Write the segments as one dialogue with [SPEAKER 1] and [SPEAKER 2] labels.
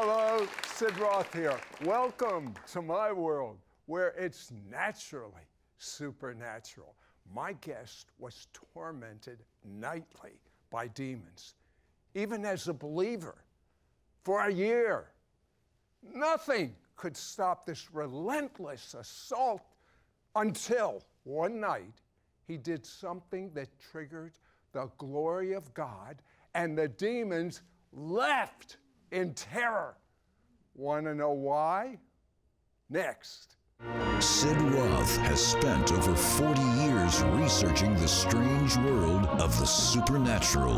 [SPEAKER 1] Hello, Sid Roth here. Welcome to my world where it's naturally supernatural. My guest was tormented nightly by demons, even as a believer, for a year. Nothing could stop this relentless assault until one night he did something that triggered the glory of God, and the demons left in terror. Want to know why? Next.
[SPEAKER 2] Sid Roth has spent over 40 years researching the strange world of the supernatural.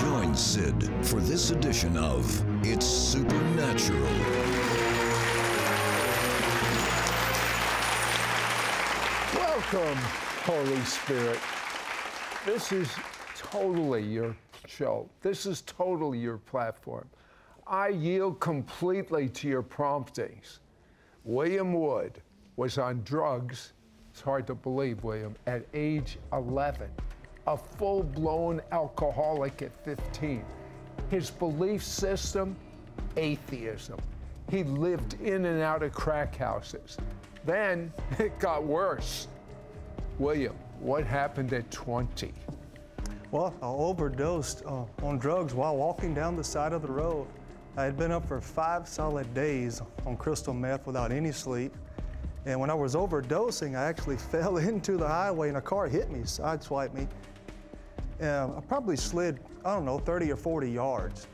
[SPEAKER 2] Join Sid for this edition of It's Supernatural.
[SPEAKER 1] Welcome, Holy Spirit. This is totally your show. This is totally your platform. I yield completely to your promptings. William Wood was on drugs, it's hard to believe, William, at age 11, a full blown alcoholic at 15. His belief system, atheism. He lived in and out of crack houses. Then it got worse. William, what happened at 20?
[SPEAKER 3] Well, I overdosed uh, on drugs while walking down the side of the road. I had been up for five solid days on crystal meth without any sleep. And when I was overdosing, I actually fell into the highway and a car hit me, sideswiped me. And I probably slid, I don't know, 30 or 40 yards.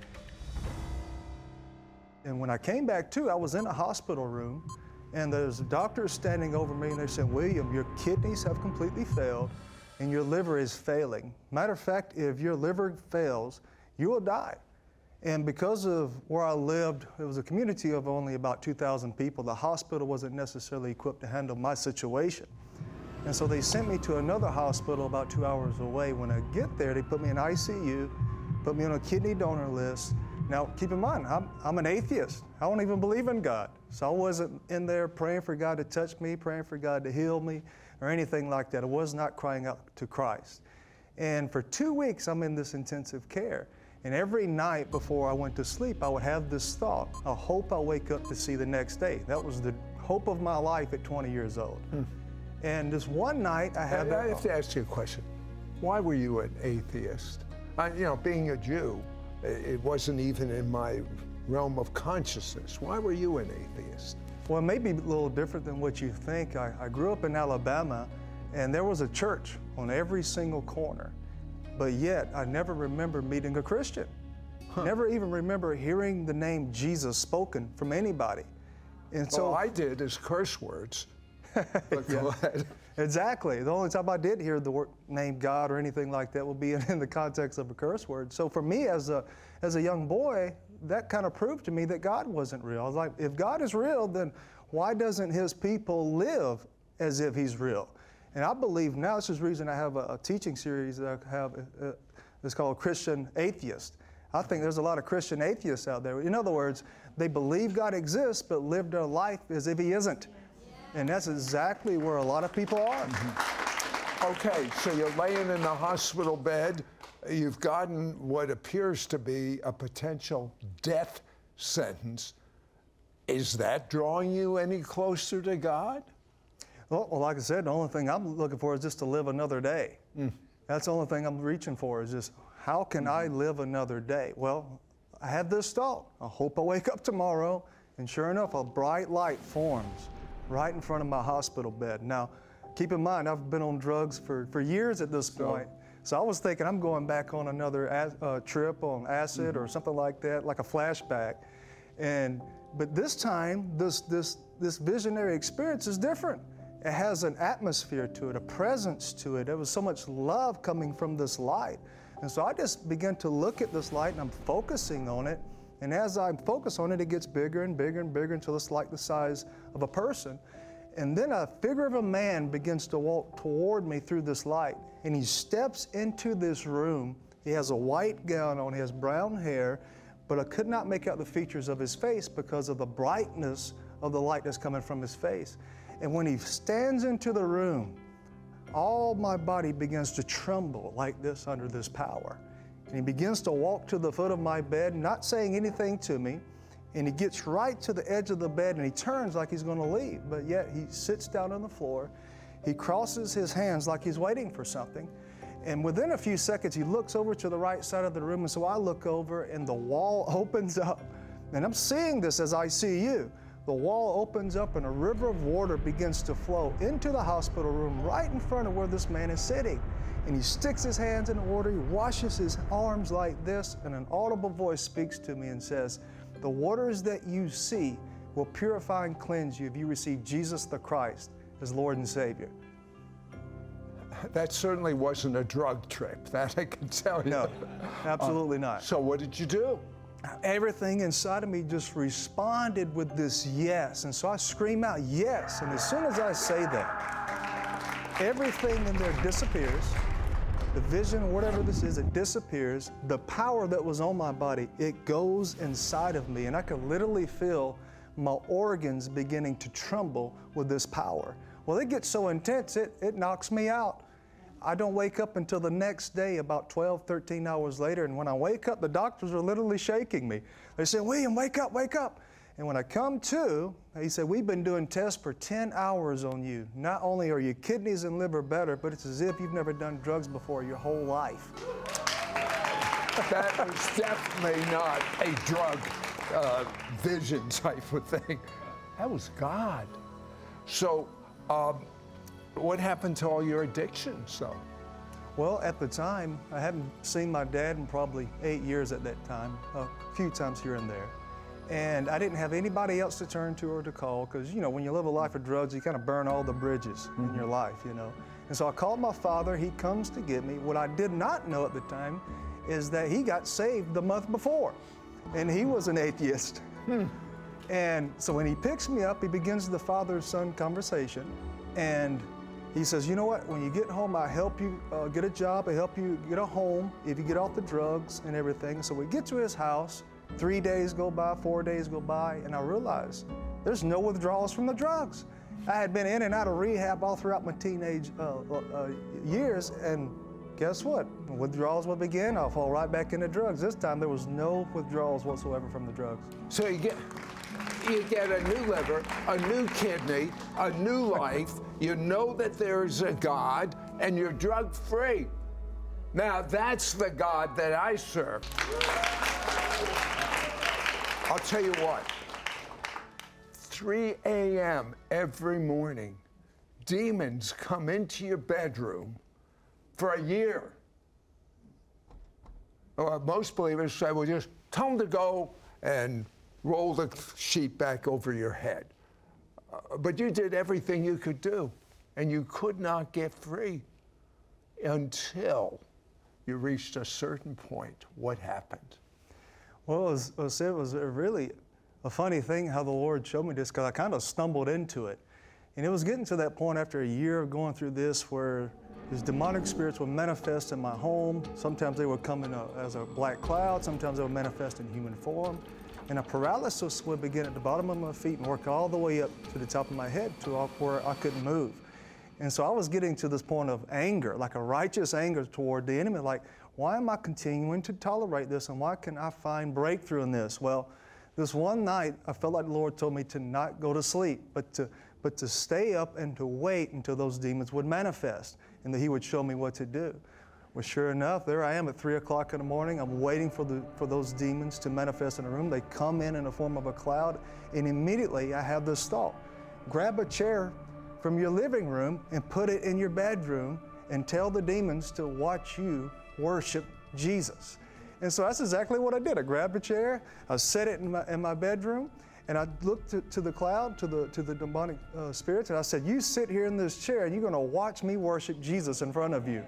[SPEAKER 3] And when I came back to, I was in a hospital room, and there's doctors standing over me, and they said, William, your kidneys have completely failed, and your liver is failing. Matter of fact, if your liver fails, you will die. And because of where I lived, it was a community of only about 2,000 people. The hospital wasn't necessarily equipped to handle my situation. And so they sent me to another hospital about two hours away. When I get there, they put me in ICU, put me on a kidney donor list. Now, keep in mind, I'm, I'm an atheist. I don't even believe in God. So I wasn't in there praying for God to touch me, praying for God to heal me, or anything like that. I was not crying out to Christ. And for two weeks, I'm in this intensive care. And every night before I went to sleep, I would have this thought I hope I wake up to see the next day. That was the hope of my life at 20 years old.
[SPEAKER 1] Hmm.
[SPEAKER 3] And this one night, I had
[SPEAKER 1] I,
[SPEAKER 3] that.
[SPEAKER 1] I have to ask you a question. Why were you an atheist? I, you know, being a Jew, it wasn't even in my realm of consciousness. Why were you an atheist?
[SPEAKER 3] Well, it may be a little different than what you think. I, I grew up in Alabama, and there was a church on every single corner. But yet, I never remember meeting a Christian. Never even remember hearing the name Jesus spoken from anybody. And
[SPEAKER 1] So all I did is curse words. Ahead.
[SPEAKER 3] Exactly. The only time I did hear the word name God or anything like that would be in, in the context of a curse word. So for me as a as a young boy, that kind of proved to me that God wasn't real. I was like, if God is real, then why doesn't his people live as if he's real? And I believe now this is the reason I have a, a teaching series that I have uh, it's called Christian Atheist. I think there's a lot of Christian atheists out there. In other words, they believe God exists but live their life as if he isn't. And that's exactly where a lot of people are.
[SPEAKER 1] Okay, so you're laying in the hospital bed. You've gotten what appears to be a potential death sentence. Is that drawing you any closer to God?
[SPEAKER 3] Well, like I said, the only thing I'm looking for is just to live another day. Mm. That's the only thing I'm reaching for is just how can I mm-hmm. live another day? Well, I had this thought. I hope I wake up tomorrow, and sure enough, a bright light forms right in front of my hospital bed. Now, keep in mind, I've been on drugs for, for years at this point. So I was thinking I'm going back on another uh, trip on acid or something like that, like a flashback. And but this time, this this this visionary experience is different. It has an atmosphere to it, a presence to it. There was so much love coming from this light. And so I just began to look at this light and I'm focusing on it. And as I focus on it, it gets bigger and bigger and bigger until it's like the size of a person. And then a figure of a man begins to walk toward me through this light. And he steps into this room. He has a white gown on, he has brown hair, but I could not make out the features of his face because of the brightness of the light that's coming from his face. And when he stands into the room, all my body begins to tremble like this under this power. And he begins to walk to the foot of my bed, not saying anything to me. And he gets right to the edge of the bed and he turns like he's going to leave. But yet he sits down on the floor. He crosses his hands like he's waiting for something. And within a few seconds, he looks over to the right side of the room. And so I look over and the wall opens up. And I'm seeing this as I see you. The wall opens up and a river of water begins to flow into the hospital room right in front of where this man is sitting. And he sticks his hands in the water, he washes his arms like this, and an audible voice speaks to me and says, The waters that you see will purify and cleanse you if you receive Jesus the Christ as Lord and Savior.
[SPEAKER 1] That certainly wasn't a drug trip, that I can tell you.
[SPEAKER 3] No, absolutely not.
[SPEAKER 1] Uh, so, what did you do?
[SPEAKER 3] everything inside of me just responded with this yes. And so I scream out, yes. And as soon as I say that, everything in there disappears. The vision, whatever this is, it disappears. The power that was on my body, it goes inside of me. And I can literally feel my organs beginning to tremble with this power. Well, it gets so intense, it, it knocks me out. I don't wake up until the next day, about 12, 13 hours later. And when I wake up, the doctors are literally shaking me. They say, William, wake up, wake up. And when I come to, he said, We've been doing tests for 10 hours on you. Not only are your kidneys and liver better, but it's as if you've never done drugs before your whole life.
[SPEAKER 1] that was definitely not a drug uh, vision type of thing. That was God. So, um, what happened to all your addictions, though?
[SPEAKER 3] Well, at the time, I hadn't seen my dad in probably eight years at that time, a few times here and there. And I didn't have anybody else to turn to or to call because, you know, when you live a life of drugs, you kind of burn all the bridges mm-hmm. in your life, you know. And so I called my father. He comes to get me. What I did not know at the time is that he got saved the month before, and he was an atheist. Hmm. And so when he picks me up, he begins the father son conversation. And he says, You know what? When you get home, I help you uh, get a job, I help you get a home if you get off the drugs and everything. So we get to his house. Three days go by, four days go by, and I realize there's no withdrawals from the drugs. I had been in and out of rehab all throughout my teenage uh, uh, uh years, and guess what? Withdrawals would begin. I'll fall right back into drugs. This time there was no withdrawals whatsoever from the drugs.
[SPEAKER 1] So you get you get a new liver, a new kidney, a new life. You know that there's a God, and you're drug free. Now, that's the God that I serve. I'll tell you what 3 a.m. every morning, demons come into your bedroom for a year. Most believers say, well, just tell them to go and roll the sheet back over your head. Uh, but you did everything you could do, and you could not get free until you reached a certain point. What happened?
[SPEAKER 3] Well, it was, it was, it was really a funny thing how the Lord showed me this because I kind of stumbled into it. And it was getting to that point after a year of going through this where these demonic spirits would manifest in my home. Sometimes they would come in a, as a black cloud, sometimes they would manifest in human form and a paralysis would begin at the bottom of my feet and work all the way up to the top of my head to where I couldn't move. And so I was getting to this point of anger, like a righteous anger toward the enemy, like, why am I continuing to tolerate this and why can I find breakthrough in this? Well, this one night, I felt like the Lord told me to not go to sleep, but to, but to stay up and to wait until those demons would manifest and that He would show me what to do. Well, sure enough, there I am at 3 o'clock in the morning. I'm waiting for, the, for those demons to manifest in the room. They come in in the form of a cloud, and immediately I have this thought grab a chair from your living room and put it in your bedroom and tell the demons to watch you worship Jesus. And so that's exactly what I did. I grabbed a chair, I set it in my, in my bedroom, and I looked to, to the cloud, to the, to the demonic uh, spirits, and I said, You sit here in this chair and you're going to watch me worship Jesus in front of you.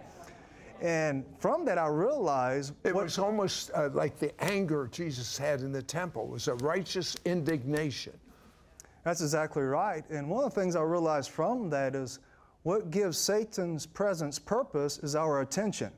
[SPEAKER 3] And from that, I realized
[SPEAKER 1] it what, was almost uh, like the anger Jesus had in the temple it was a righteous indignation.
[SPEAKER 3] That's exactly right. And one of the things I realized from that is what gives Satan's presence purpose is our attention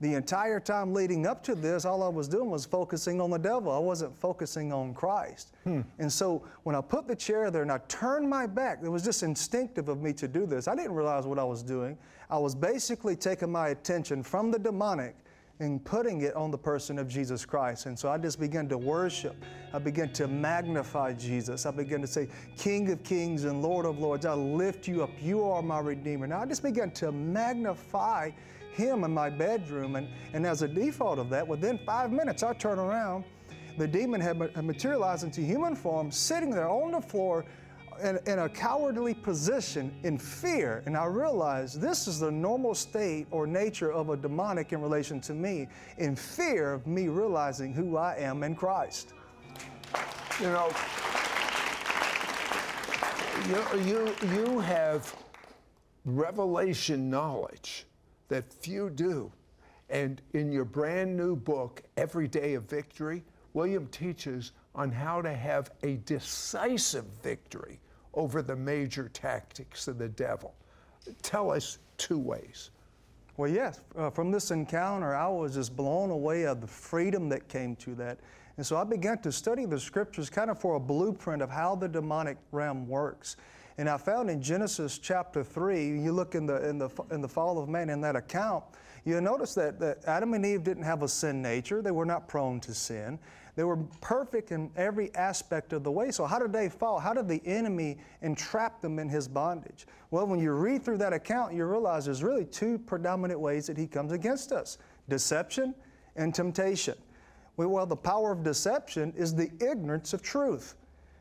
[SPEAKER 3] the entire time leading up to this, all I was doing was focusing on the devil. I wasn't focusing on Christ. Hmm. And so when I put the chair there and I turned my back, it was just instinctive of me to do this. I didn't realize what I was doing. I was basically taking my attention from the demonic and putting it on the person of Jesus Christ. And so I just began to worship. I began to magnify Jesus. I began to say, King of kings and Lord of lords, I lift you up. You are my Redeemer. Now I just began to magnify him in my bedroom. And, and as a default of that, within five minutes, I turn around. The demon had materialized into human form, sitting there on the floor in, in, a cowardly position in fear. And I realized this is the normal state or nature of a demonic in relation to me, in fear of me realizing who I am in Christ.
[SPEAKER 1] You know, you, you, you have revelation knowledge that few do. And in your brand new book, Every Day of Victory, William teaches on how to have a decisive victory over the major tactics of the devil. Tell us two ways.
[SPEAKER 3] Well, yes, uh, from this encounter, I was just blown away of the freedom that came to that. And so I began to study the scriptures kind of for a blueprint of how the demonic realm works. And I found in Genesis chapter 3, you look in the, in the, in the fall of man in that account, you notice that, that Adam and Eve didn't have a sin nature. They were not prone to sin. They were perfect in every aspect of the way. So, how did they fall? How did the enemy entrap them in his bondage? Well, when you read through that account, you realize there's really two predominant ways that he comes against us deception and temptation. Well, the power of deception is the ignorance of truth.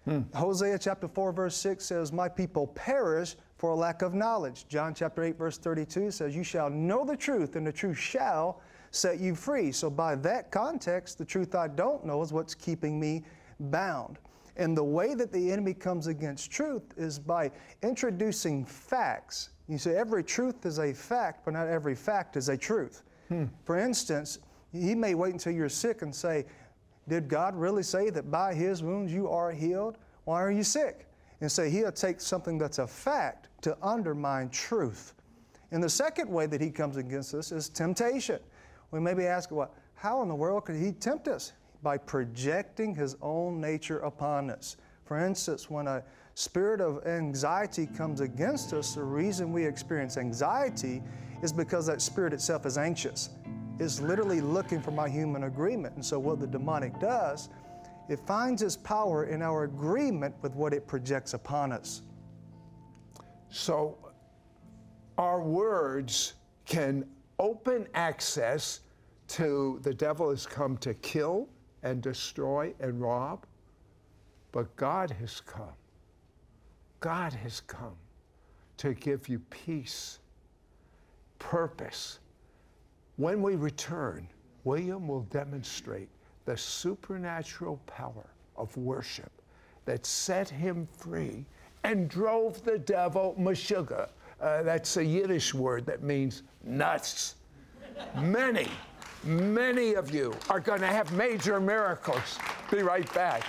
[SPEAKER 3] Hmm. Hosea chapter 4, verse 6 says, My people perish for a lack of knowledge. John chapter 8, verse 32 says, You shall know the truth, and the truth shall set you free. So, by that context, the truth I don't know is what's keeping me bound. And the way that the enemy comes against truth is by introducing facts. You say every truth is a fact, but not every fact is a truth. Hmm. For instance, he may wait until you're sick and say, Did God really say that by his wounds you are healed? Why are you sick? And say he'll take something that's a fact to undermine truth. And the second way that he comes against us is temptation. We may be asking, well, how in the world could he tempt us? By projecting his own nature upon us. For instance, when a spirit of anxiety comes against us, the reason we experience anxiety is because that spirit itself is anxious. It's literally looking for my human agreement. And so, what the demonic does, it finds its power in our agreement with what it projects upon us.
[SPEAKER 1] So, our words can open access to the devil has come to kill and destroy and rob, but God has come. God has come to give you peace, purpose. When we return, William will demonstrate the supernatural power of worship that set him free and drove the devil mashuga. Uh, that's a Yiddish word that means nuts. Many, many of you are going to have major miracles. Be right back.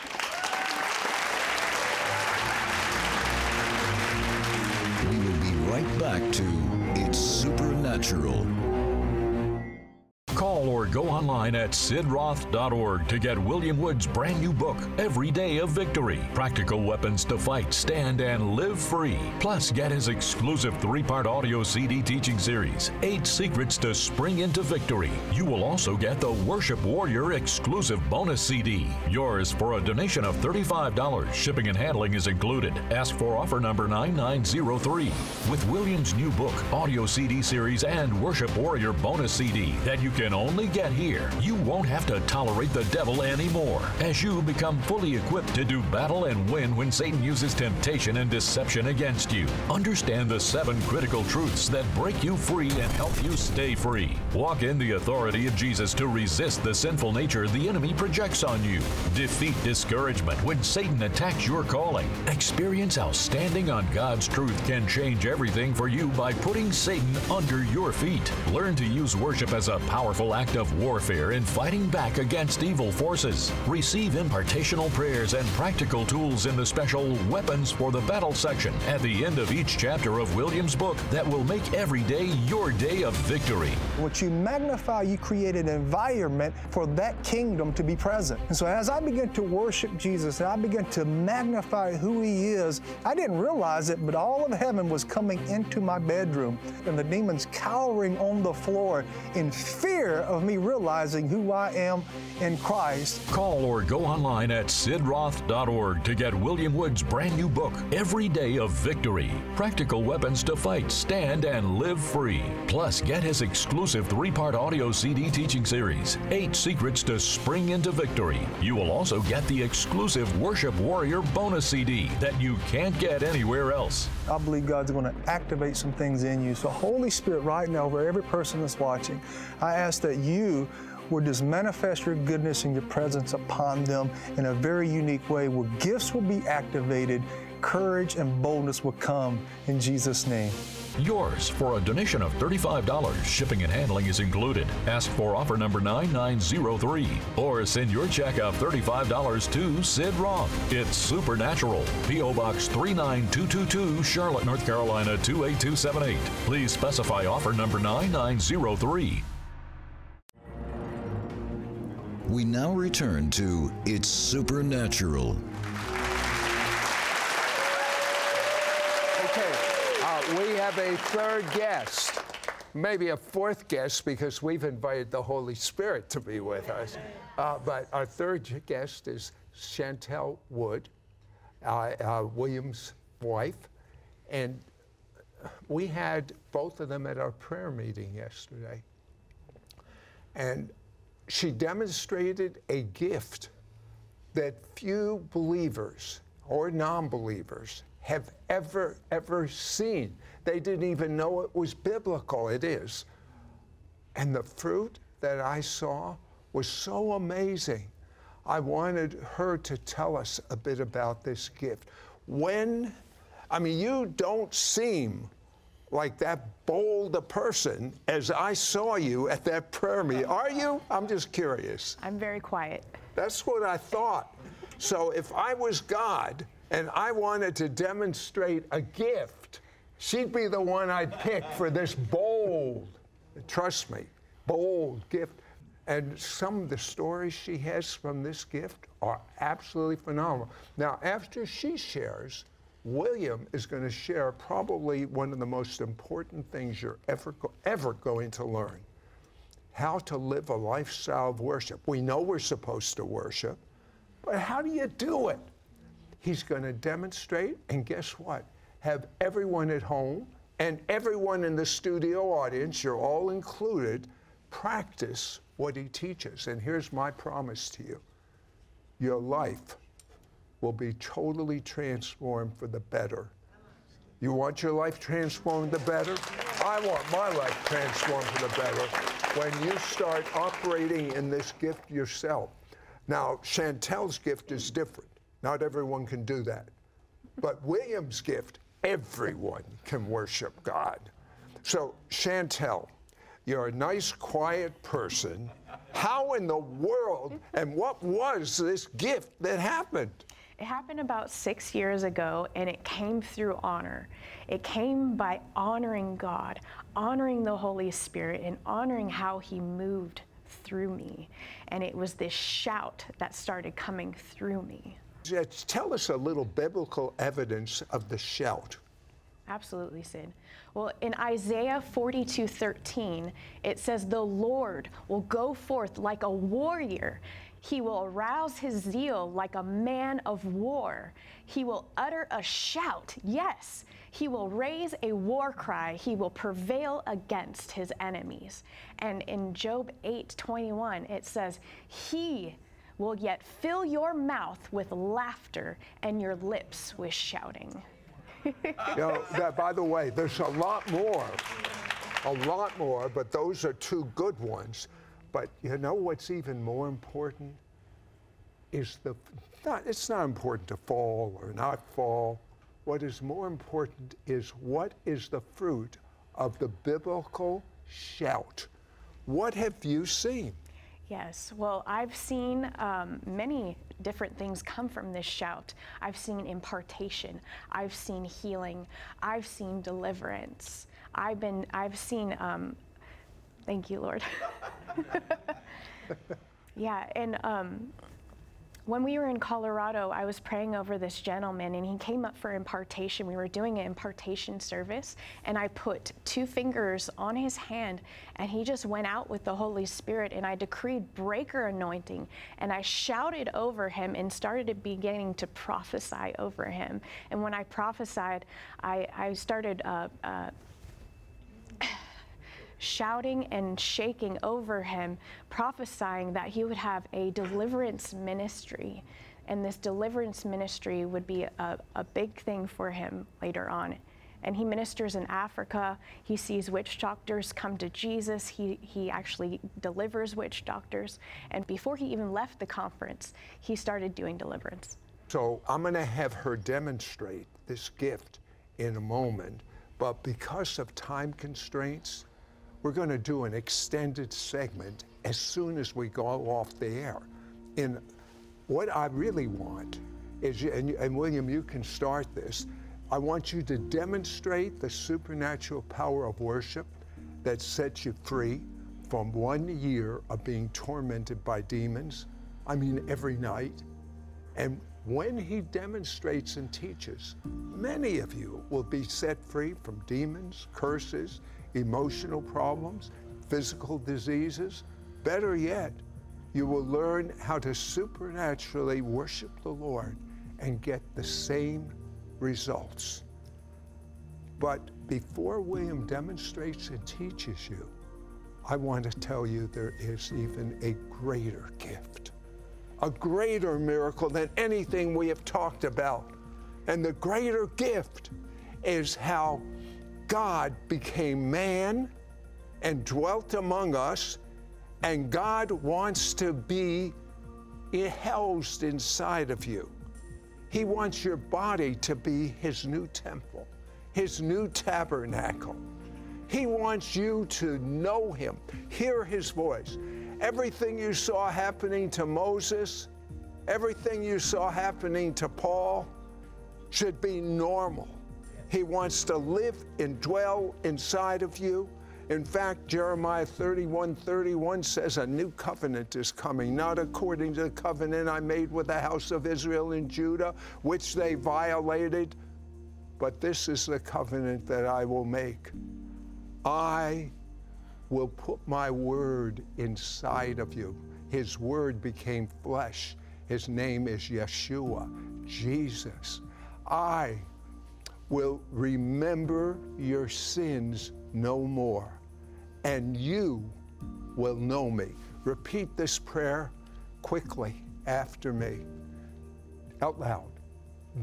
[SPEAKER 2] Go online at sidroth.org to get William Wood's brand new book, Every Day of Victory Practical Weapons to Fight, Stand, and Live Free. Plus, get his exclusive three part audio CD teaching series, Eight Secrets to Spring into Victory. You will also get the Worship Warrior exclusive bonus CD. Yours for a donation of $35. Shipping and handling is included. Ask for offer number 9903. With William's new book, audio CD series, and Worship Warrior bonus CD that you can only get here, you won't have to tolerate the devil anymore as you become fully equipped to do battle and win when Satan uses temptation and deception against you. Understand the seven critical truths that break you free and help you stay free. Walk in the authority of Jesus to resist the sinful nature the enemy projects on you. Defeat discouragement when Satan attacks your calling. Experience how standing on God's truth can change everything for you by putting Satan under your feet. Learn to use worship as a powerful act of warfare in fighting back against evil forces. Receive impartational prayers and practical tools in the special Weapons for the Battle section at the end of each chapter of William's book that will make every day your day of victory.
[SPEAKER 3] What you magnify, you create an environment for that kingdom to be present. And so as I begin to worship Jesus and I begin to magnify who He is, I didn't realize it, but all of heaven was coming into my bedroom and the demons cowering on the floor in fear of me realizing who I am in Christ.
[SPEAKER 2] Call or go online at sidroth.org to get William Wood's brand new book, Every Day of Victory Practical Weapons to Fight, Stand, and Live Free. Plus, get his exclusive three part audio CD teaching series, Eight Secrets to Spring into Victory. You will also get the exclusive Worship Warrior bonus CD that you can't get anywhere else.
[SPEAKER 3] I believe God's going to activate some things in you. So, Holy Spirit, right now, over every person that's watching, I ask that you would just manifest your goodness and your presence upon them in a very unique way where gifts will be activated, courage and boldness will come in Jesus' name.
[SPEAKER 2] Yours for a donation of $35. Shipping and handling is included. Ask for offer number 9903 or send your check of $35 to Sid Roth. It's Supernatural. P.O. Box 39222, Charlotte, North Carolina 28278. Please specify offer number 9903. We now return to It's Supernatural.
[SPEAKER 1] Okay, uh, we have a third guest, maybe a fourth guest because we've invited the Holy Spirit to be with us. Uh, but our third guest is Chantel Wood, uh, uh, William's wife. And we had both of them at our prayer meeting yesterday. And she demonstrated a gift that few believers or non believers have ever, ever seen. They didn't even know it was biblical. It is. And the fruit that I saw was so amazing. I wanted her to tell us a bit about this gift. When, I mean, you don't seem like that bold a person as I saw you at that prayer meeting. Are you? I'm just curious.
[SPEAKER 4] I'm very quiet.
[SPEAKER 1] That's what I thought. So if I was God and I wanted to demonstrate a gift, she'd be the one I'd pick for this bold, trust me, bold gift. And some of the stories she has from this gift are absolutely phenomenal. Now, after she shares, William is going to share probably one of the most important things you're ever, ever going to learn how to live a lifestyle of worship. We know we're supposed to worship, but how do you do it? He's going to demonstrate, and guess what? Have everyone at home and everyone in the studio audience, you're all included, practice what he teaches. And here's my promise to you your life will be totally transformed for the better. You want your life transformed for the better? I want my life transformed for the better when you start operating in this gift yourself. Now, Chantel's gift is different. Not everyone can do that. But William's gift, everyone can worship God. So, Chantel, you're a nice, quiet person. How in the world and what was this gift that happened?
[SPEAKER 4] It happened about six years ago, and it came through honor. It came by honoring God, honoring the Holy Spirit, and honoring how He moved through me. And it was this shout that started coming through me.
[SPEAKER 1] Tell us a little biblical evidence of the shout.
[SPEAKER 4] Absolutely, Sid. Well, in Isaiah 42 13, it says, The Lord will go forth like a warrior. He will arouse his zeal like a man of war. He will utter a shout. Yes, he will raise a war cry. He will prevail against his enemies. And in Job 8:21 it says, "He will yet fill your mouth with laughter and your lips with shouting."
[SPEAKER 1] you know, that, by the way, there's a lot more, a lot more, but those are two good ones. But you know what's even more important is the not, it's not important to fall or not fall. What is more important is what is the fruit of the biblical shout. What have you seen?
[SPEAKER 4] Yes, well, I've seen um, many different things come from this shout. I've seen impartation. I've seen healing. I've seen deliverance. I've been. I've seen. Um, thank you, Lord. yeah, and um, when we were in Colorado, I was praying over this gentleman and he came up for impartation. We were doing an impartation service and I put two fingers on his hand and he just went out with the Holy Spirit and I decreed breaker anointing and I shouted over him and started beginning to prophesy over him. And when I prophesied, I, I started uh, uh, shouting and shaking over him, prophesying that he would have a deliverance ministry. And this deliverance ministry would be a, a big thing for him later on. And he ministers in Africa. He sees witch doctors come to Jesus. He, he actually delivers witch doctors. And before he even left the conference, he started doing deliverance.
[SPEAKER 1] So I'm going to have her demonstrate this gift in a moment. But because of time constraints, we're going to do an extended segment as soon as we go off the air. And what I really want is, and, and William, you can start this. I want you to demonstrate the supernatural power of worship that sets you free from one year of being tormented by demons. I mean, every night. And when he demonstrates and teaches, many of you will be set free from demons, curses, emotional problems, physical diseases. Better yet, you will learn how to supernaturally worship the Lord and get the same results. But before William demonstrates and teaches you, I want to tell you there is even a greater gift, a greater miracle than anything we have talked about. And the greater gift is how God became man and dwelt among us, and God wants to be housed inside of you. He wants your body to be His new temple, His new tabernacle. He wants you to know Him, hear His voice. Everything you saw happening to Moses, everything you saw happening to Paul should be normal. He wants to live and dwell inside of you. In fact, Jeremiah 31 31 says, A new covenant is coming, not according to the covenant I made with the house of Israel and Judah, which they violated, but this is the covenant that I will make. I will put my word inside of you. His word became flesh. His name is Yeshua, Jesus. I will remember your sins no more, and you will know me. Repeat this prayer quickly after me, out loud.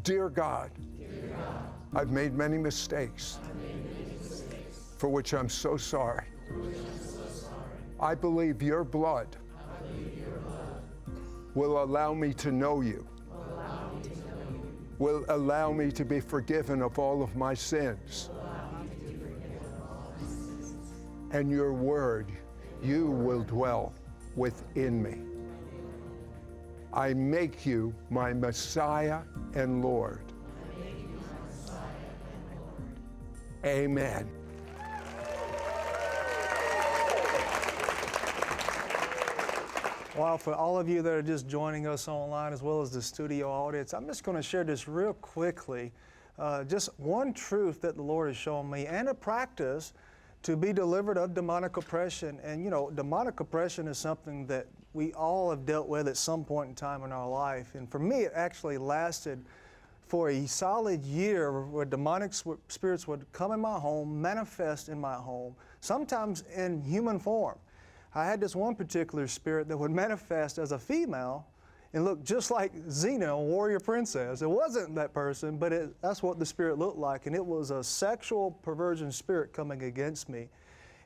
[SPEAKER 1] Dear God, Dear God I've made many mistakes, made many mistakes for which I'm so sorry. I'm so sorry. I, believe your blood, believe your blood will allow me to know you will allow me to be forgiven of all of my sins. And your word, you will dwell within me. I make you my Messiah and Lord. Amen.
[SPEAKER 3] Well, for all of you that are just joining us online as well as the studio audience, I'm just going to share this real quickly. Uh, just one truth that the Lord has shown me and a practice to be delivered of demonic oppression. And you know, demonic oppression is something that we all have dealt with at some point in time in our life. And for me, it actually lasted for a solid year where demonic spirits would come in my home, manifest in my home, sometimes in human form. I had this one particular spirit that would manifest as a female and look just like Xena, warrior princess. It wasn't that person, but it, that's what the spirit looked like. And it was a sexual perversion spirit coming against me.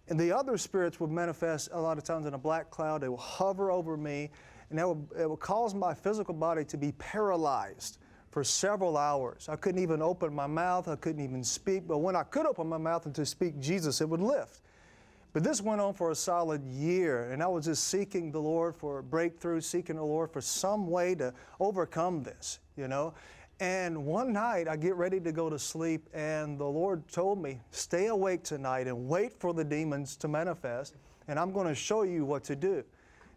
[SPEAKER 3] And the other spirits would manifest a lot of times in a black cloud. They would hover over me, and that would, it would cause my physical body to be paralyzed for several hours. I couldn't even open my mouth, I couldn't even speak. But when I could open my mouth and to speak Jesus, it would lift. But this went on for a solid year, and I was just seeking the Lord for a breakthrough, seeking the Lord for some way to overcome this, you know. And one night I get ready to go to sleep, and the Lord told me, Stay awake tonight and wait for the demons to manifest, and I'm going to show you what to do.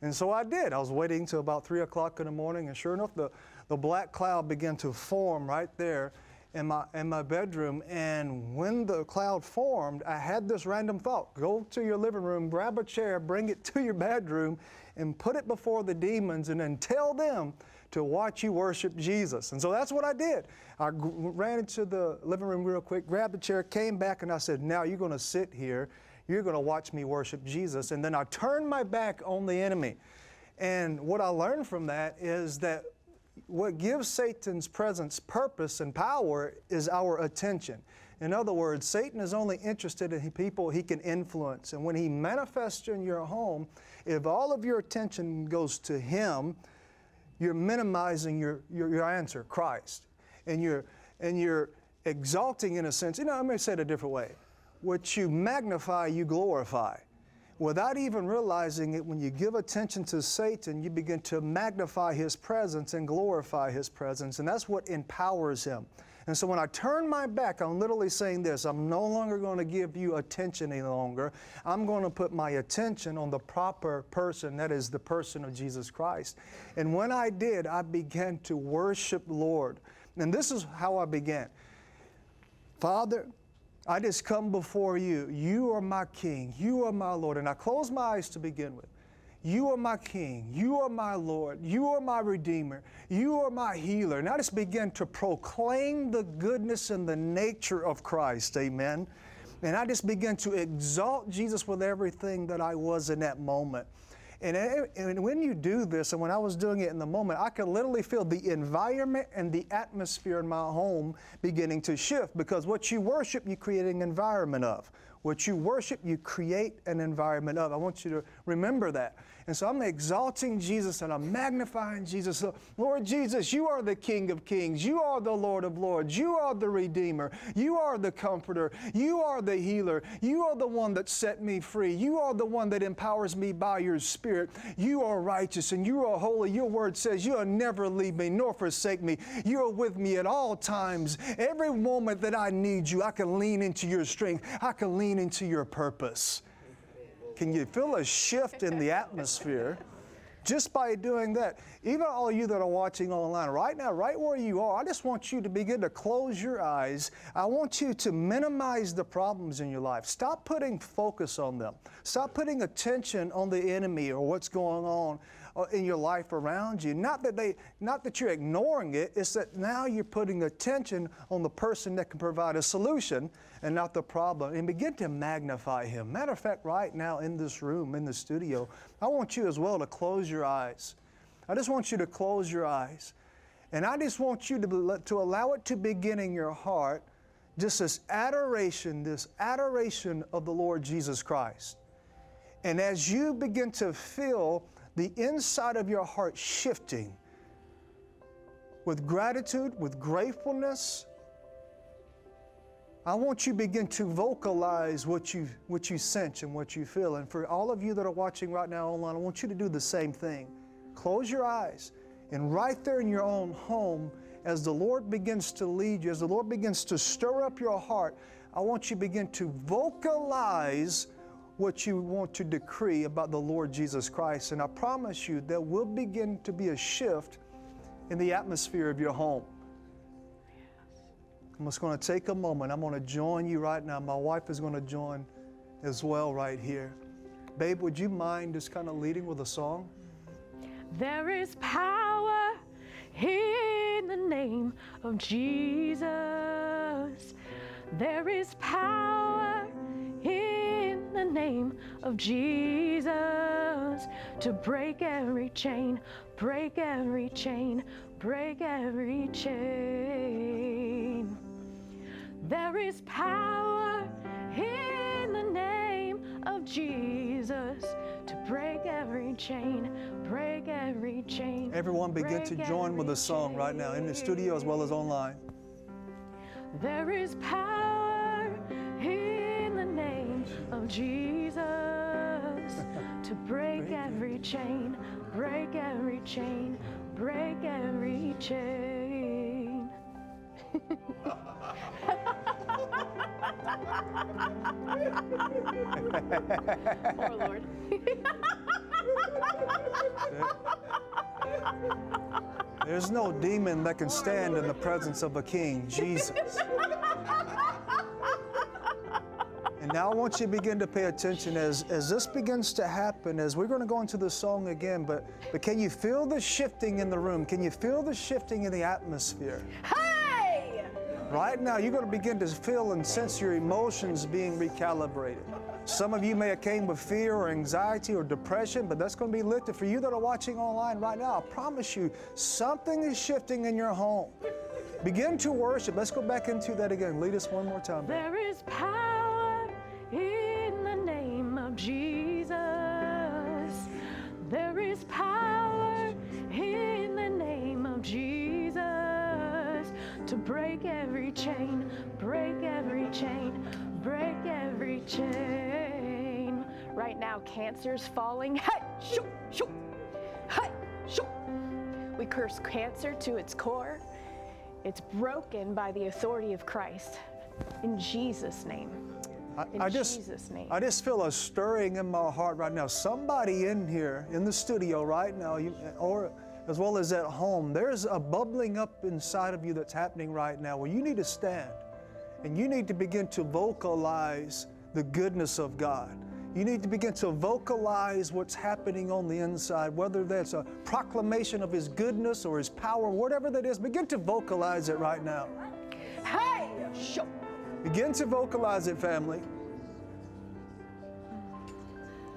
[SPEAKER 3] And so I did. I was waiting until about 3 o'clock in the morning, and sure enough, the, the black cloud began to form right there in my, in my bedroom. And when the cloud formed, I had this random thought go to your living room, grab a chair, bring it to your bedroom, and put it before the demons, and then tell them to watch you worship Jesus. And so that's what I did. I g- ran into the living room real quick, grabbed a chair, came back, and I said, Now you're going to sit here. You're going to watch me worship Jesus. And then I turned my back on the enemy. And what I learned from that is that what gives Satan's presence purpose and power is our attention. In other words, Satan is only interested in people he can influence. And when he manifests in your home, if all of your attention goes to him, you're minimizing your, your, your answer, Christ. And you're, and you're exalting, in a sense, you know, going to say it a different way. What you magnify, you glorify without even realizing it, when you give attention to Satan, you begin to magnify his presence and glorify his presence. And that's what empowers him. And so when I turn my back, I'm literally saying this I'm no longer going to give you attention any longer. I'm going to put my attention on the proper person, that is the person of Jesus Christ. And when I did, I began to worship Lord. And this is how I began Father, I just come before you. You are my King. You are my Lord. And I close my eyes to begin with. You are my King. You are my Lord. You are my Redeemer. You are my healer. And I just begin to proclaim the goodness and the nature of Christ. Amen. And I just begin to exalt Jesus with everything that I was in that moment. And, eh, and when you do this, and when I was doing it in the moment, I could literally feel the environment and the atmosphere in my home beginning to shift because what you worship, you create an environment of. What you worship, you create an environment of. I want you to remember that. And so I'm exalting Jesus and I'm magnifying Jesus. So, Lord Jesus, you are the King of Kings. You are the Lord of Lords. You are the Redeemer. You are the Comforter. You are the Healer. You are the one that set me free. You are the one that empowers me by your Spirit. You are righteous and you are holy. Your word says you'll never leave me nor forsake me. You are with me at all times. Every moment that I need you, I can lean into your strength. I can lean into your purpose. Can you feel a shift in the atmosphere just by doing that? Even all you that are watching online right now, right where you are, I just want you to begin to close your eyes. I want you to minimize the problems in your life. Stop putting focus on them. Stop putting attention on the enemy or what's going on Uh, in your life around you. Not that they, not that you're ignoring it. It's that now you're putting attention on the person that can provide a solution and not the problem. And begin to magnify Him. Matter of fact, right now in this room, in the studio, I want you as well to close your eyes. I just want you to close your eyes. And I just want you to, to allow it to begin in your heart, just this adoration, this adoration of the Lord Jesus Christ. And as you begin to feel the inside of your heart shifting with gratitude, with gratefulness, I want you to begin to vocalize what you, what you sense and what you feel. And for all of you that are watching right now online, I want you to do the same thing. Close your eyes, and right there in your own home, as the Lord begins to lead you, as the Lord begins to stir up your heart, I want you to begin to vocalize what you want to decree about the Lord Jesus Christ. And I promise you, there will begin to be a shift in the atmosphere of your home. I'm just going to take a moment. I'm going to join you right now. My wife is going to join as well right here. Babe, would you mind just kind of leading with a song?
[SPEAKER 4] There is power in the name of Jesus. There is power the name of Jesus to break every chain, break every chain, break every chain. There is power in the name of Jesus to break every chain, break every chain.
[SPEAKER 3] Everyone begin to join with a song right now in the studio as well as online.
[SPEAKER 4] There is power in chain, break every chain, break every chain. oh Lord.
[SPEAKER 3] There's no demon that can stand in the presence of a king, Jesus. Now I want you to begin to pay attention as, as this begins to happen, as we're going to go into the song again, but, but can you feel the shifting in the room? Can you feel the shifting in the atmosphere?
[SPEAKER 4] Hey!
[SPEAKER 3] Right now, you're going to begin to feel and sense your emotions being recalibrated. Some of you may have came with fear or anxiety or depression, but that's going to be lifted. For you that are watching online right now, I promise you, something is shifting in your home. Begin to worship. Let's go back into that again. Lead us one more time.
[SPEAKER 4] There is power in the name Jesus. There is power in the name of Jesus to break every chain, break every chain, break every chain. Right now, cancer's falling. We curse cancer to its core. It's broken by the authority of Christ. In Jesus' name.
[SPEAKER 3] I,
[SPEAKER 4] In
[SPEAKER 3] I just,
[SPEAKER 4] Jesus' name.
[SPEAKER 3] I just feel a stirring in my heart right now. Somebody in here, in the studio right now, you, or as well as at home, there's a bubbling up inside of you that's happening right now where you need to stand and you need to begin to vocalize the goodness of God. You need to begin to vocalize what's happening on the inside, whether that's a proclamation of His goodness or His power, whatever that is. Begin to vocalize it right now.
[SPEAKER 4] Hey, shoo.
[SPEAKER 3] Begin to vocalize it, family.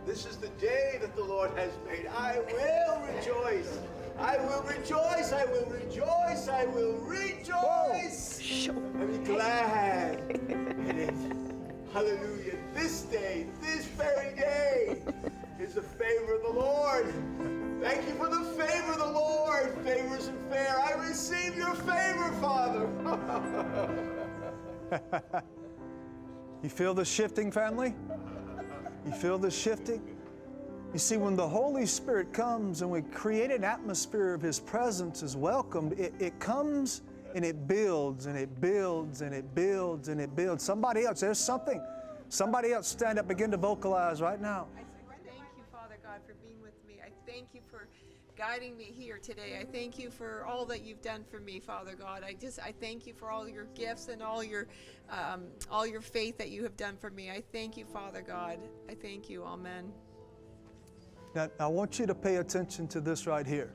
[SPEAKER 5] This is the day that the Lord has made. I will rejoice. I will rejoice. I will rejoice. I will rejoice. And be glad in it. Hallelujah. This day, this very day, is the favor of the Lord. Thank you for the favor of the Lord. Favors and fair. I receive your favor, Father.
[SPEAKER 3] You feel the shifting, family? You feel the shifting? You see, when the Holy Spirit comes and we create an atmosphere of His presence is welcomed, it, it comes and it builds and it builds and it builds and it builds. Somebody else, there's something. Somebody else stand up, begin to vocalize right now.
[SPEAKER 6] I thank you, Father God, for being with me. I thank you guiding me here today. I thank you for all that you've done for me, Father God. I just I thank you for all your gifts and all your um, all your faith that you have done for me. I thank you, Father God. I thank you. Amen.
[SPEAKER 3] Now, I want you to pay attention to this right here.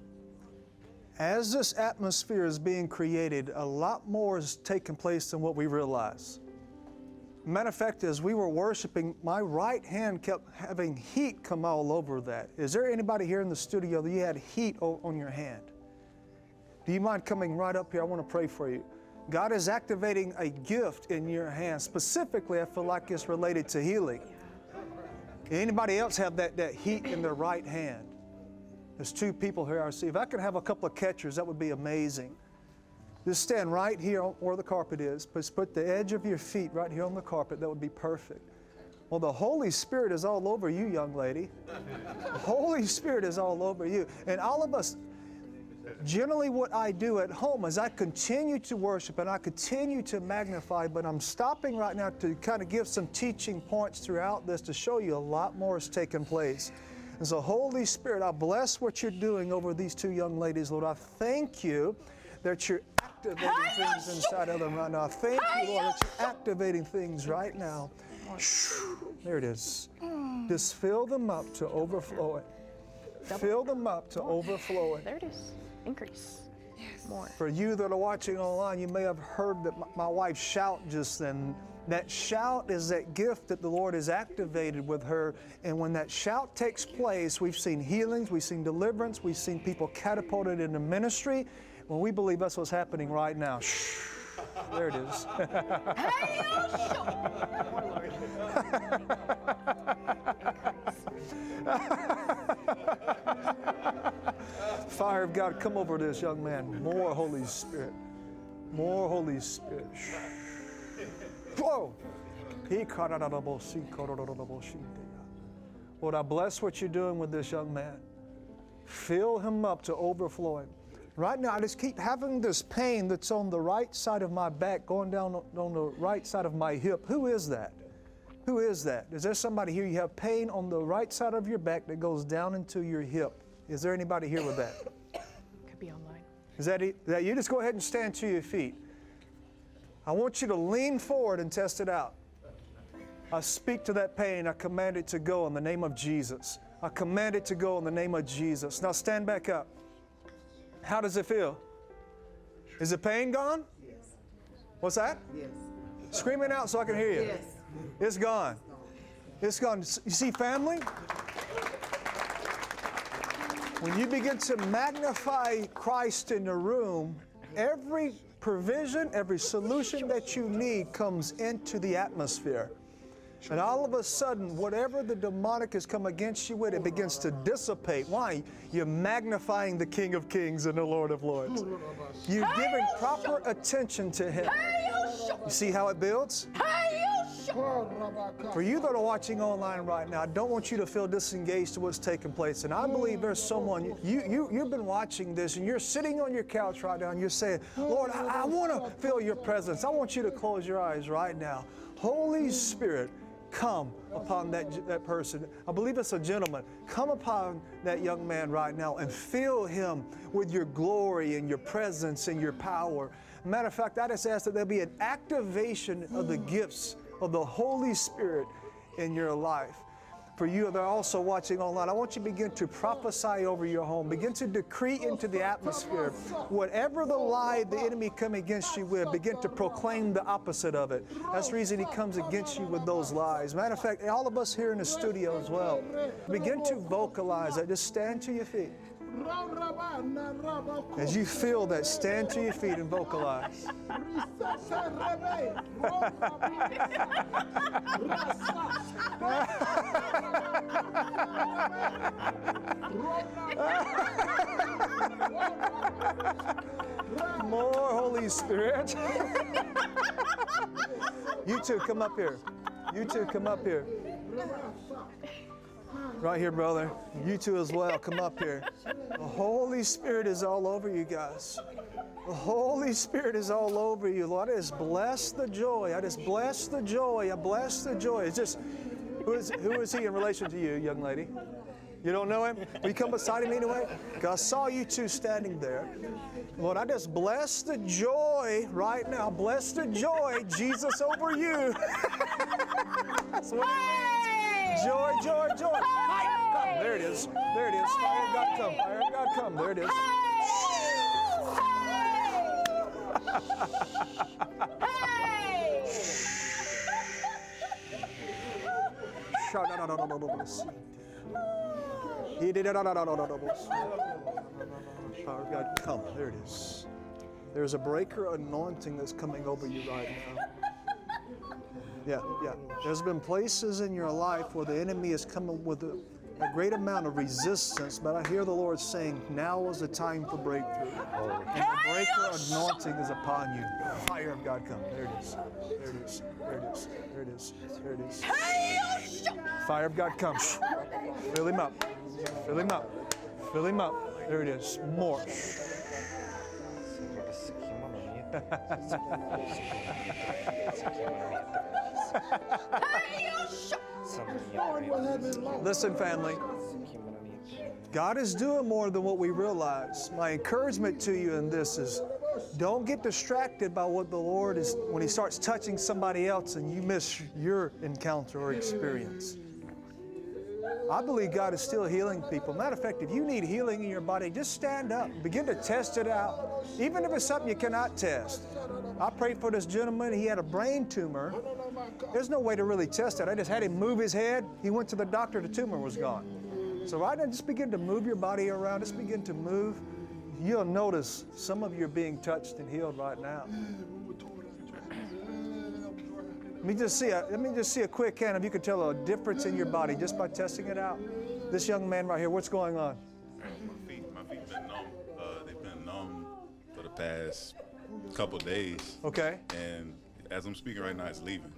[SPEAKER 3] As this atmosphere is being created, a lot more is taking place than what we realize. Matter of fact, as we were worshiping, my right hand kept having heat come all over that. Is there anybody here in the studio that you had heat on your hand? Do you mind coming right up here? I want to pray for you. God is activating a gift in your hand. Specifically, I feel like it's related to healing. Anybody else have that, that heat in their right hand? There's two people here I see. If I could have a couple of catchers, that would be amazing. Just stand right here where the carpet is. Just put the edge of your feet right here on the carpet. That would be perfect. Well, the Holy Spirit is all over you, young lady. The Holy Spirit is all over you. And all of us, generally what I do at home is I continue to worship and I continue to magnify, but I'm stopping right now to kind of give some teaching points throughout this to show you a lot more is taking place. And so, Holy Spirit, I bless what you're doing over these two young ladies, Lord. I thank you that you're activating things inside of them right now. Thank you, Lord, that you're activating things right now. There it is. Just fill them up to overflowing. Fill them up to overflowing.
[SPEAKER 4] There it is. Increase. More.
[SPEAKER 3] For you that are watching online, you may have heard that my, my wife shout just then. That shout is that gift that the Lord has activated with her. And when that shout takes place, we've seen healings, we've seen deliverance, we've seen people catapulted into ministry. When we believe that's what's happening right now. Shh. There it is. Fire of God, come over this young man. More Holy Spirit. More Holy Spirit. Shh. Whoa. Lord, I bless what you're doing with this young man. Fill him up to overflowing. Right now, I just keep having this pain that's on the right side of my back, going down on the right side of my hip. Who is that? Who is that? Is there somebody here? You have pain on the right side of your back that goes down into your hip. Is there anybody here with that?
[SPEAKER 4] Could be online.
[SPEAKER 3] Is that, it? that you? Just go ahead and stand to your feet. I want you to lean forward and test it out. I speak to that pain. I command it to go in the name of Jesus. I command it to go in the name of Jesus. Now stand back up. How does it feel? Is the pain gone?
[SPEAKER 7] Yes.
[SPEAKER 3] What's that?
[SPEAKER 7] Yes.
[SPEAKER 3] Scream it out so I can hear you.
[SPEAKER 7] Yes.
[SPEAKER 3] It's gone. It's gone. You see, family? When you begin to magnify Christ in the room, every provision, every solution that you need comes into the atmosphere. And all of a sudden, whatever the demonic has come against you with, it begins to dissipate. Why? You're magnifying the King of Kings and the Lord of Lords. You're giving proper attention to Him. You see how it builds? For you that are watching online right now, I don't want you to feel disengaged to what's taking place. And I believe there's someone, you, you, you've been watching this and you're sitting on your couch right now and you're saying, Lord, I, I want to feel your presence. I want you to close your eyes right now. Holy Spirit, come upon that, that person. I believe it's a gentleman. Come upon that young man right now and fill him with your glory and your presence and your power. Matter of fact, I just ask that there be an activation of the gifts of the Holy Spirit in your life. For you that are also watching online, I want you to begin to prophesy over your home. Begin to decree into the atmosphere. Whatever the lie the enemy come against you with, begin to proclaim the opposite of it. That's the reason he comes against you with those lies. Matter of fact, all of us here in the studio as well, begin to vocalize that. Just stand to your feet. As you feel that, stand to your feet and vocalize. More Holy Spirit. you two come up here. You two come up here. Right here, brother. You two as well. Come up here. The Holy Spirit is all over you guys. The Holy Spirit is all over you, Lord. I just bless the joy. I just bless the joy. I bless the joy. It's just, who is, who is he in relation to you, young lady? You don't know him? Will you come beside him anyway? Because I saw you two standing there. Lord, I just bless the joy right now. Bless the joy, Jesus, over you. That's what. Joy, joy, joy. Fire of God. There it is. There it is. Fire of God come. Fire of God come. There it is. Fire of God come. There it is. There's a breaker anointing that's coming over you right now. Yeah, yeah. There's been places in your life where the enemy has come with a, a great amount of resistance, but I hear the Lord saying, now is the time for breakthrough. And the breaker anointing is upon you. Fire of God come. There it is. There it is. There it is. There it is. There it is. Fire of God comes. Fill him up. Fill him up. Fill him up. There it is. More. Listen, family. God is doing more than what we realize. My encouragement to you in this is don't get distracted by what the Lord is when He starts touching somebody else and you miss your encounter or experience. I believe God is still healing people. Matter of fact, if you need healing in your body, just stand up. Begin to test it out. Even if it's something you cannot test. I prayed for this gentleman. He had a brain tumor. There's no way to really test it. I just had him move his head. He went to the doctor. The tumor was gone. So right now, just begin to move your body around. Just begin to move. You'll notice some of you are being touched and healed right now. Let me just see a, let me just see a quick hand if you can tell a difference in your body just by testing it out. This young man right here, what's going on?
[SPEAKER 8] My feet, my feet been numb. Uh, they've been numb for the past couple days.
[SPEAKER 3] Okay.
[SPEAKER 8] And as I'm speaking right now, it's leaving.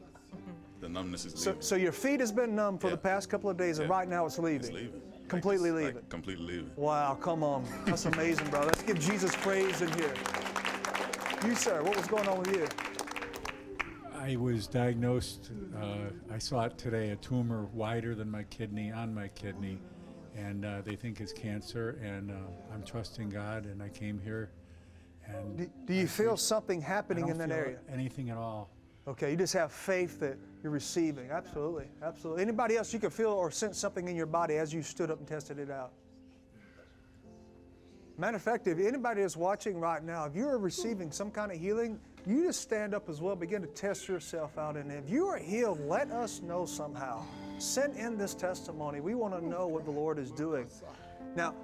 [SPEAKER 8] The numbness is
[SPEAKER 3] So,
[SPEAKER 8] leaving.
[SPEAKER 3] so your feet has been numb for
[SPEAKER 8] Yeah.
[SPEAKER 3] the past couple of days, and right now it's leaving.
[SPEAKER 8] it's leaving. Like,
[SPEAKER 3] Completely
[SPEAKER 8] it's, like,
[SPEAKER 3] leaving.
[SPEAKER 8] completely leaving.
[SPEAKER 3] Wow, come on. That's amazing, brother. Let's give Jesus praise in here. You, sir, what was going on with you?
[SPEAKER 7] I was diagnosed, uh, I saw it today, a tumor wider than my kidney, on my kidney, and uh, they think it's cancer, and uh, I'm trusting God, and I came here. And
[SPEAKER 3] Do, do you
[SPEAKER 7] I
[SPEAKER 3] feel something
[SPEAKER 7] I
[SPEAKER 3] happening
[SPEAKER 7] don't
[SPEAKER 3] in that
[SPEAKER 7] feel
[SPEAKER 3] area?
[SPEAKER 7] Anything at all.
[SPEAKER 3] Okay, you just have faith that you're receiving. Absolutely, absolutely. Anybody else, you could feel or sense something in your body as you stood up and tested it out. Matter of fact, if anybody is watching right now, if you are receiving some kind of healing, you just stand up as well, begin to test yourself out. And if you are healed, let us know somehow. Send in this testimony. We want to know what the Lord is doing. Now,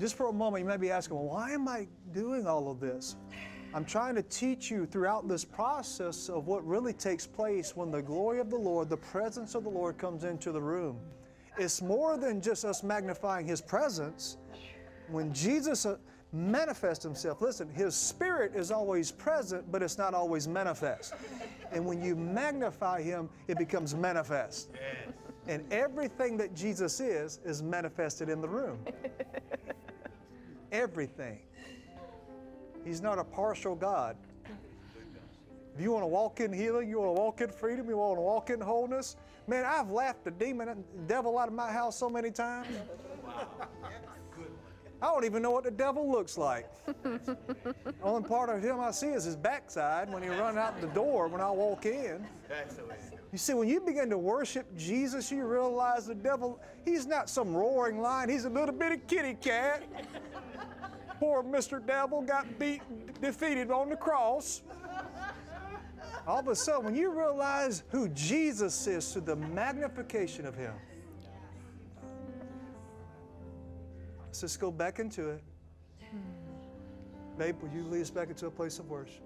[SPEAKER 3] just for a moment, you may be asking, well, why am I doing all of this? I'm trying to teach you throughout this process of what really takes place when the glory of the Lord, the presence of the Lord comes into the room. It's more than just us magnifying His presence. When Jesus uh, manifests Himself, listen, His Spirit is always present, but it's not always manifest. And when you magnify Him, it becomes manifest. And everything that Jesus is, is manifested in the room. everything. He's not a partial God. If you want to walk in healing, you want to walk in freedom, you want to walk in wholeness. Man, I've laughed the demon, the devil out of my house so many times. I don't even know what the devil looks like. The only part of him I see is his backside when he run out the door when I walk in. You see, when you begin to worship Jesus, you realize the devil, he's not some roaring lion, he's a little bitty kitty cat. Poor Mr. Devil got beat, defeated on the cross. All of a sudden, when you realize who Jesus is through the magnification of him, let's just go back into it. Babe, will you lead us back into a place of worship?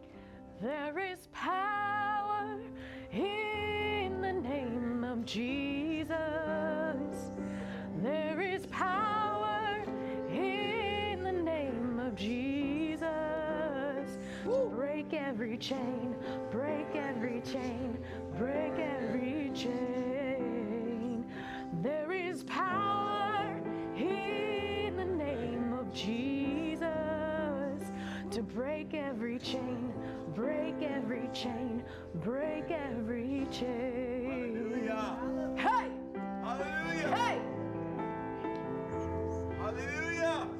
[SPEAKER 9] There is power in the name of Jesus. There is power Jesus. To break every chain, break every chain, break every chain. There is power in the name of Jesus to break every chain, break every chain, break every chain.
[SPEAKER 10] Hallelujah.
[SPEAKER 9] Hey!
[SPEAKER 10] Hallelujah.
[SPEAKER 9] Hey!
[SPEAKER 10] Hallelujah.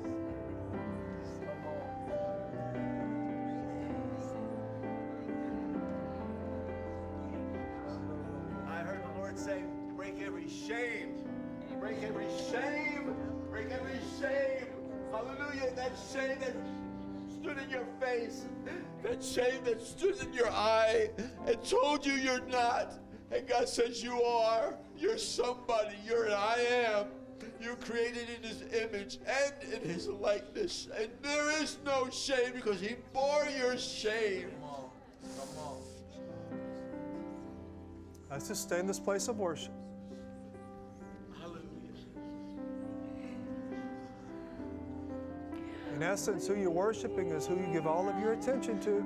[SPEAKER 10] Lord say, break every shame. Break every shame. Break every shame. Hallelujah. That shame that stood in your face. That shame that stood in your eye and told you you're not. And God says you are. You're somebody. You're an I am. You're created in his image and in his likeness. And there is no shame because he bore your shame.
[SPEAKER 3] Let's just this place of worship. In essence, who you're worshiping is who you give all of your attention to.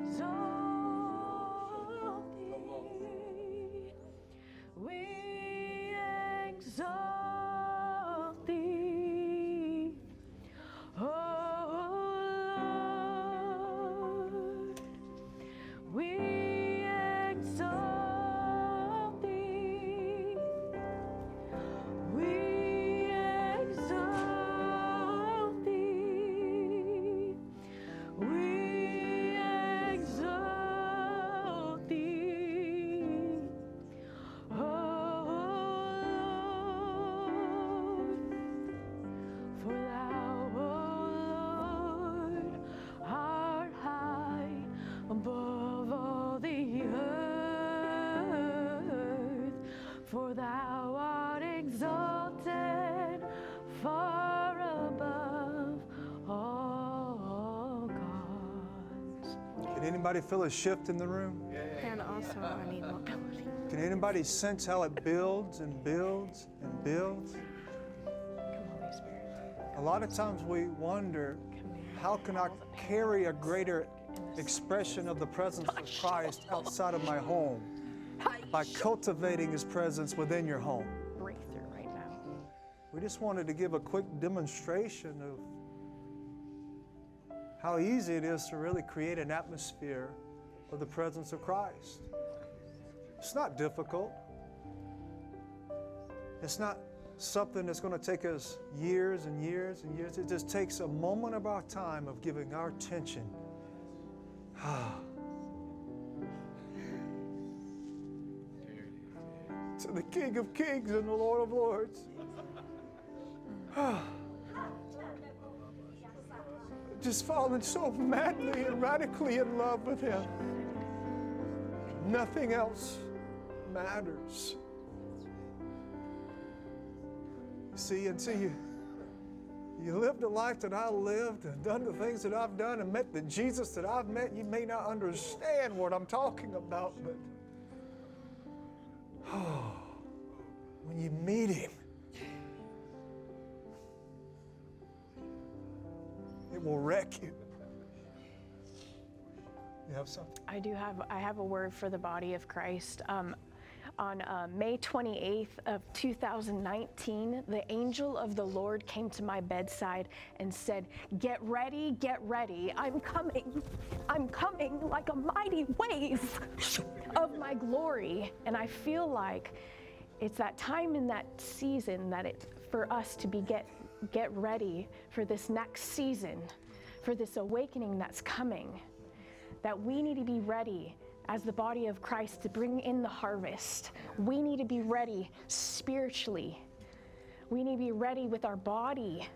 [SPEAKER 3] Feel a shift in the room?
[SPEAKER 9] And also, I need mobility.
[SPEAKER 3] Can anybody sense how it builds and builds and builds?
[SPEAKER 9] Come, Holy Spirit.
[SPEAKER 3] A lot of times we wonder, how can I carry a greater expression of the presence of Christ outside of my home by cultivating His presence within your home?
[SPEAKER 9] Breakthrough right now.
[SPEAKER 3] We just wanted to give a quick demonstration of how easy it is to really create an atmosphere of the presence of Christ. It's not difficult. It's not something that's going to take us years and years and years. It just takes a moment of our time of giving our attention. to the King of Kings and the Lord of Lords. Just fallen so madly and radically in love with Him. Nothing else matters. See, until you you lived the life that I lived and done the things that I've done and met the Jesus that I've met, you may not understand what I'm talking about, but oh, when you meet Him, it will wreck you. You have something?
[SPEAKER 4] I do have. I have a word for the body of Christ. Um, on uh, May 28th of 2019, the angel of the Lord came to my bedside and said, "Get ready, get ready. I'm coming. I'm coming like a mighty wave of my glory." And I feel like it's that time in that season that it's for us to be get get ready for this next season, for this awakening that's coming that we need to be ready as the body of Christ to bring in the harvest. We need to be ready spiritually. We need to be ready with our body.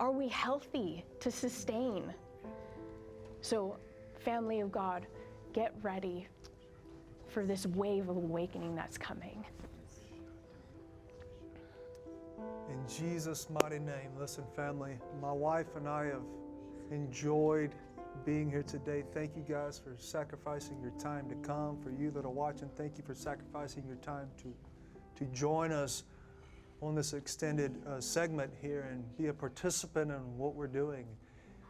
[SPEAKER 4] Are we healthy to sustain? So, family of God, get ready for this wave of awakening that's coming.
[SPEAKER 3] In Jesus' mighty name, listen, family, my wife and I have enjoyed being here today. Thank you guys for sacrificing your time to come. For you that are watching, thank you for sacrificing your time to, to join us on this extended uh, segment here and be a participant in what we're doing.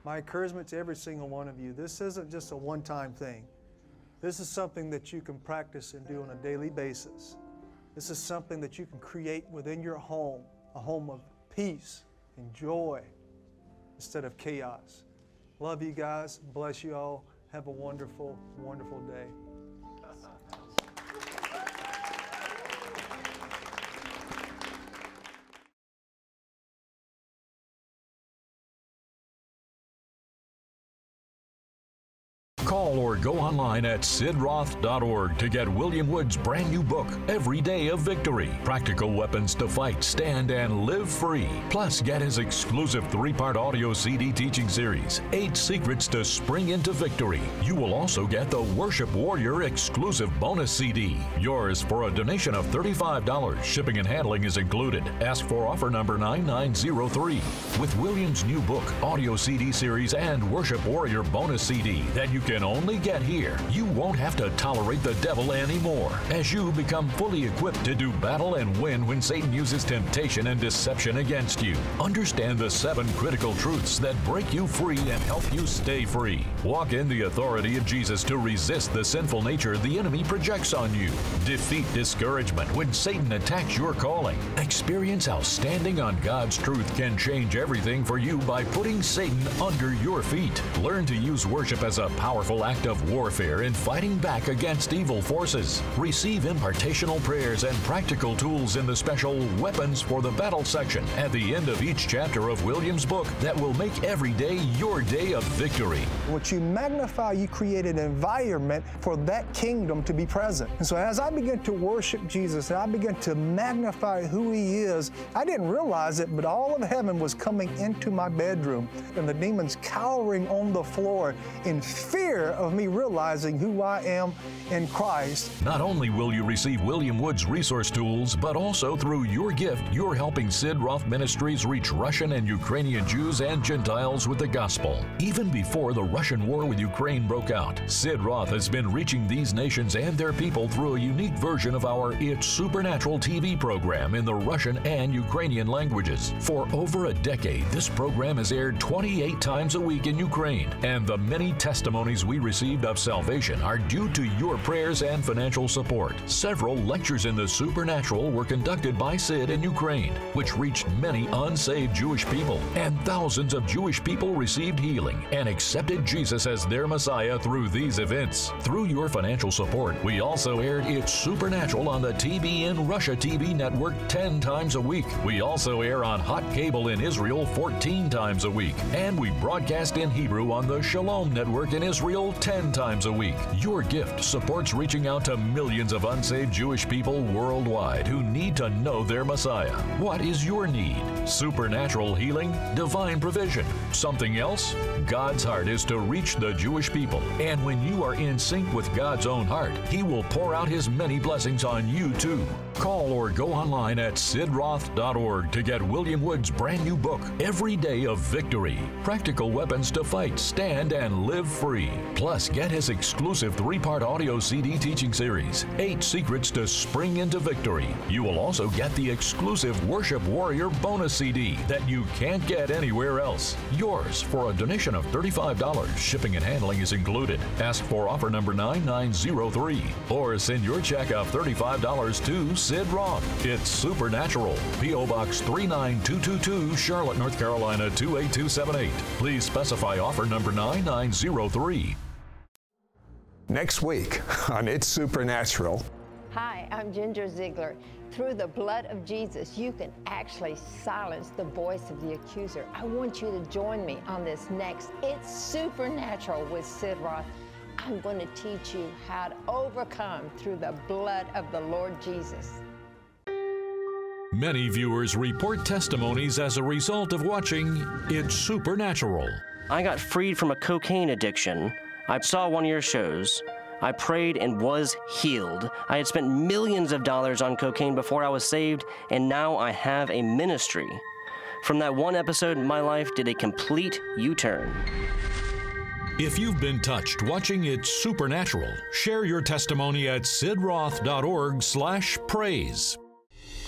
[SPEAKER 3] My encouragement to every single one of you this isn't just a one time thing. This is something that you can practice and do on a daily basis. This is something that you can create within your home, a home of peace and joy instead of chaos. Love you guys. Bless you all. Have a wonderful, wonderful day.
[SPEAKER 2] Call or go online at sidroth.org to get William Wood's brand new book, Every Day of Victory Practical Weapons to Fight, Stand, and Live Free. Plus, get his exclusive three part audio CD teaching series, Eight Secrets to Spring into Victory. You will also get the Worship Warrior exclusive bonus CD. Yours for a donation of $35. Shipping and handling is included. Ask for offer number 9903. With William's new book, audio CD series, and Worship Warrior bonus CD that you can only get here, you won't have to tolerate the devil anymore as you become fully equipped to do battle and win when Satan uses temptation and deception against you. Understand the seven critical truths that break you free and help you stay free. Walk in the authority of Jesus to resist the sinful nature the enemy projects on you. Defeat discouragement when Satan attacks your calling. Experience how standing on God's truth can change everything for you by putting Satan under your feet. Learn to use worship as a powerful act of warfare in fighting back against evil forces. Receive impartational prayers and practical tools in the special Weapons for the Battle section at the end of each chapter of William's book that will make every day your day of victory.
[SPEAKER 3] What you magnify, you create an environment for that kingdom to be present. And so as I begin to worship Jesus and I begin to magnify who he is, I didn't realize it, but all of heaven was coming into my bedroom and the demons cowering on the floor in fear of me realizing who I am in Christ.
[SPEAKER 2] Not only will you receive William Wood's resource tools, but also through your gift, you're helping Sid Roth Ministries reach Russian and Ukrainian Jews and Gentiles with the gospel. Even before the Russian war with Ukraine broke out, Sid Roth has been reaching these nations and their people through a unique version of our It's Supernatural TV program in the Russian and Ukrainian languages. For over a decade, this program has aired 28 times a week in Ukraine, and the many testimonies we received of salvation are due to your prayers and financial support. Several lectures in the supernatural were conducted by Sid in Ukraine, which reached many unsaved Jewish people, and thousands of Jewish people received healing and accepted Jesus as their Messiah through these events. Through your financial support, we also aired It's Supernatural on the TBN Russia TV network 10 times a week. We also air on Hot Cable in Israel 14 times a week, and we broadcast in Hebrew on the Shalom network in Israel 10 times a week. Your gift supports reaching out to millions of unsaved Jewish people worldwide who need to know their Messiah. What is your need? Supernatural healing? Divine provision? Something else? God's heart is to reach the Jewish people, and when you are in sync with God's own heart, He will pour out His many blessings on you too. Call or go online at sidroth.org to get William Wood's brand new book, Every Day of Victory Practical Weapons to Fight, Stand, and Live Free. Plus, get his exclusive three part audio CD teaching series, Eight Secrets to Spring into Victory. You will also get the exclusive Worship Warrior bonus CD that you can't get anywhere else. Yours for a donation of $35. Shipping and handling is included. Ask for offer number 9903 or send your check of $35 to Sid Roth. It's Supernatural. P.O. Box 39222, Charlotte, North Carolina 28278. Please specify offer number 9903.
[SPEAKER 1] Next week on It's Supernatural.
[SPEAKER 11] Hi, I'm Ginger Ziegler. Through the blood of Jesus, you can actually silence the voice of the accuser. I want you to join me on this next It's Supernatural with Sid Roth. I'm going to teach you how to overcome through the blood of the Lord Jesus.
[SPEAKER 2] Many viewers report testimonies as a result of watching It's Supernatural.
[SPEAKER 12] I got freed from a cocaine addiction. I saw one of your shows. I prayed and was healed. I had spent millions of dollars on cocaine before I was saved, and now I have a ministry. From that one episode, my life did a complete U turn.
[SPEAKER 2] If you've been touched watching It's Supernatural, share your testimony at sidroth.org/praise.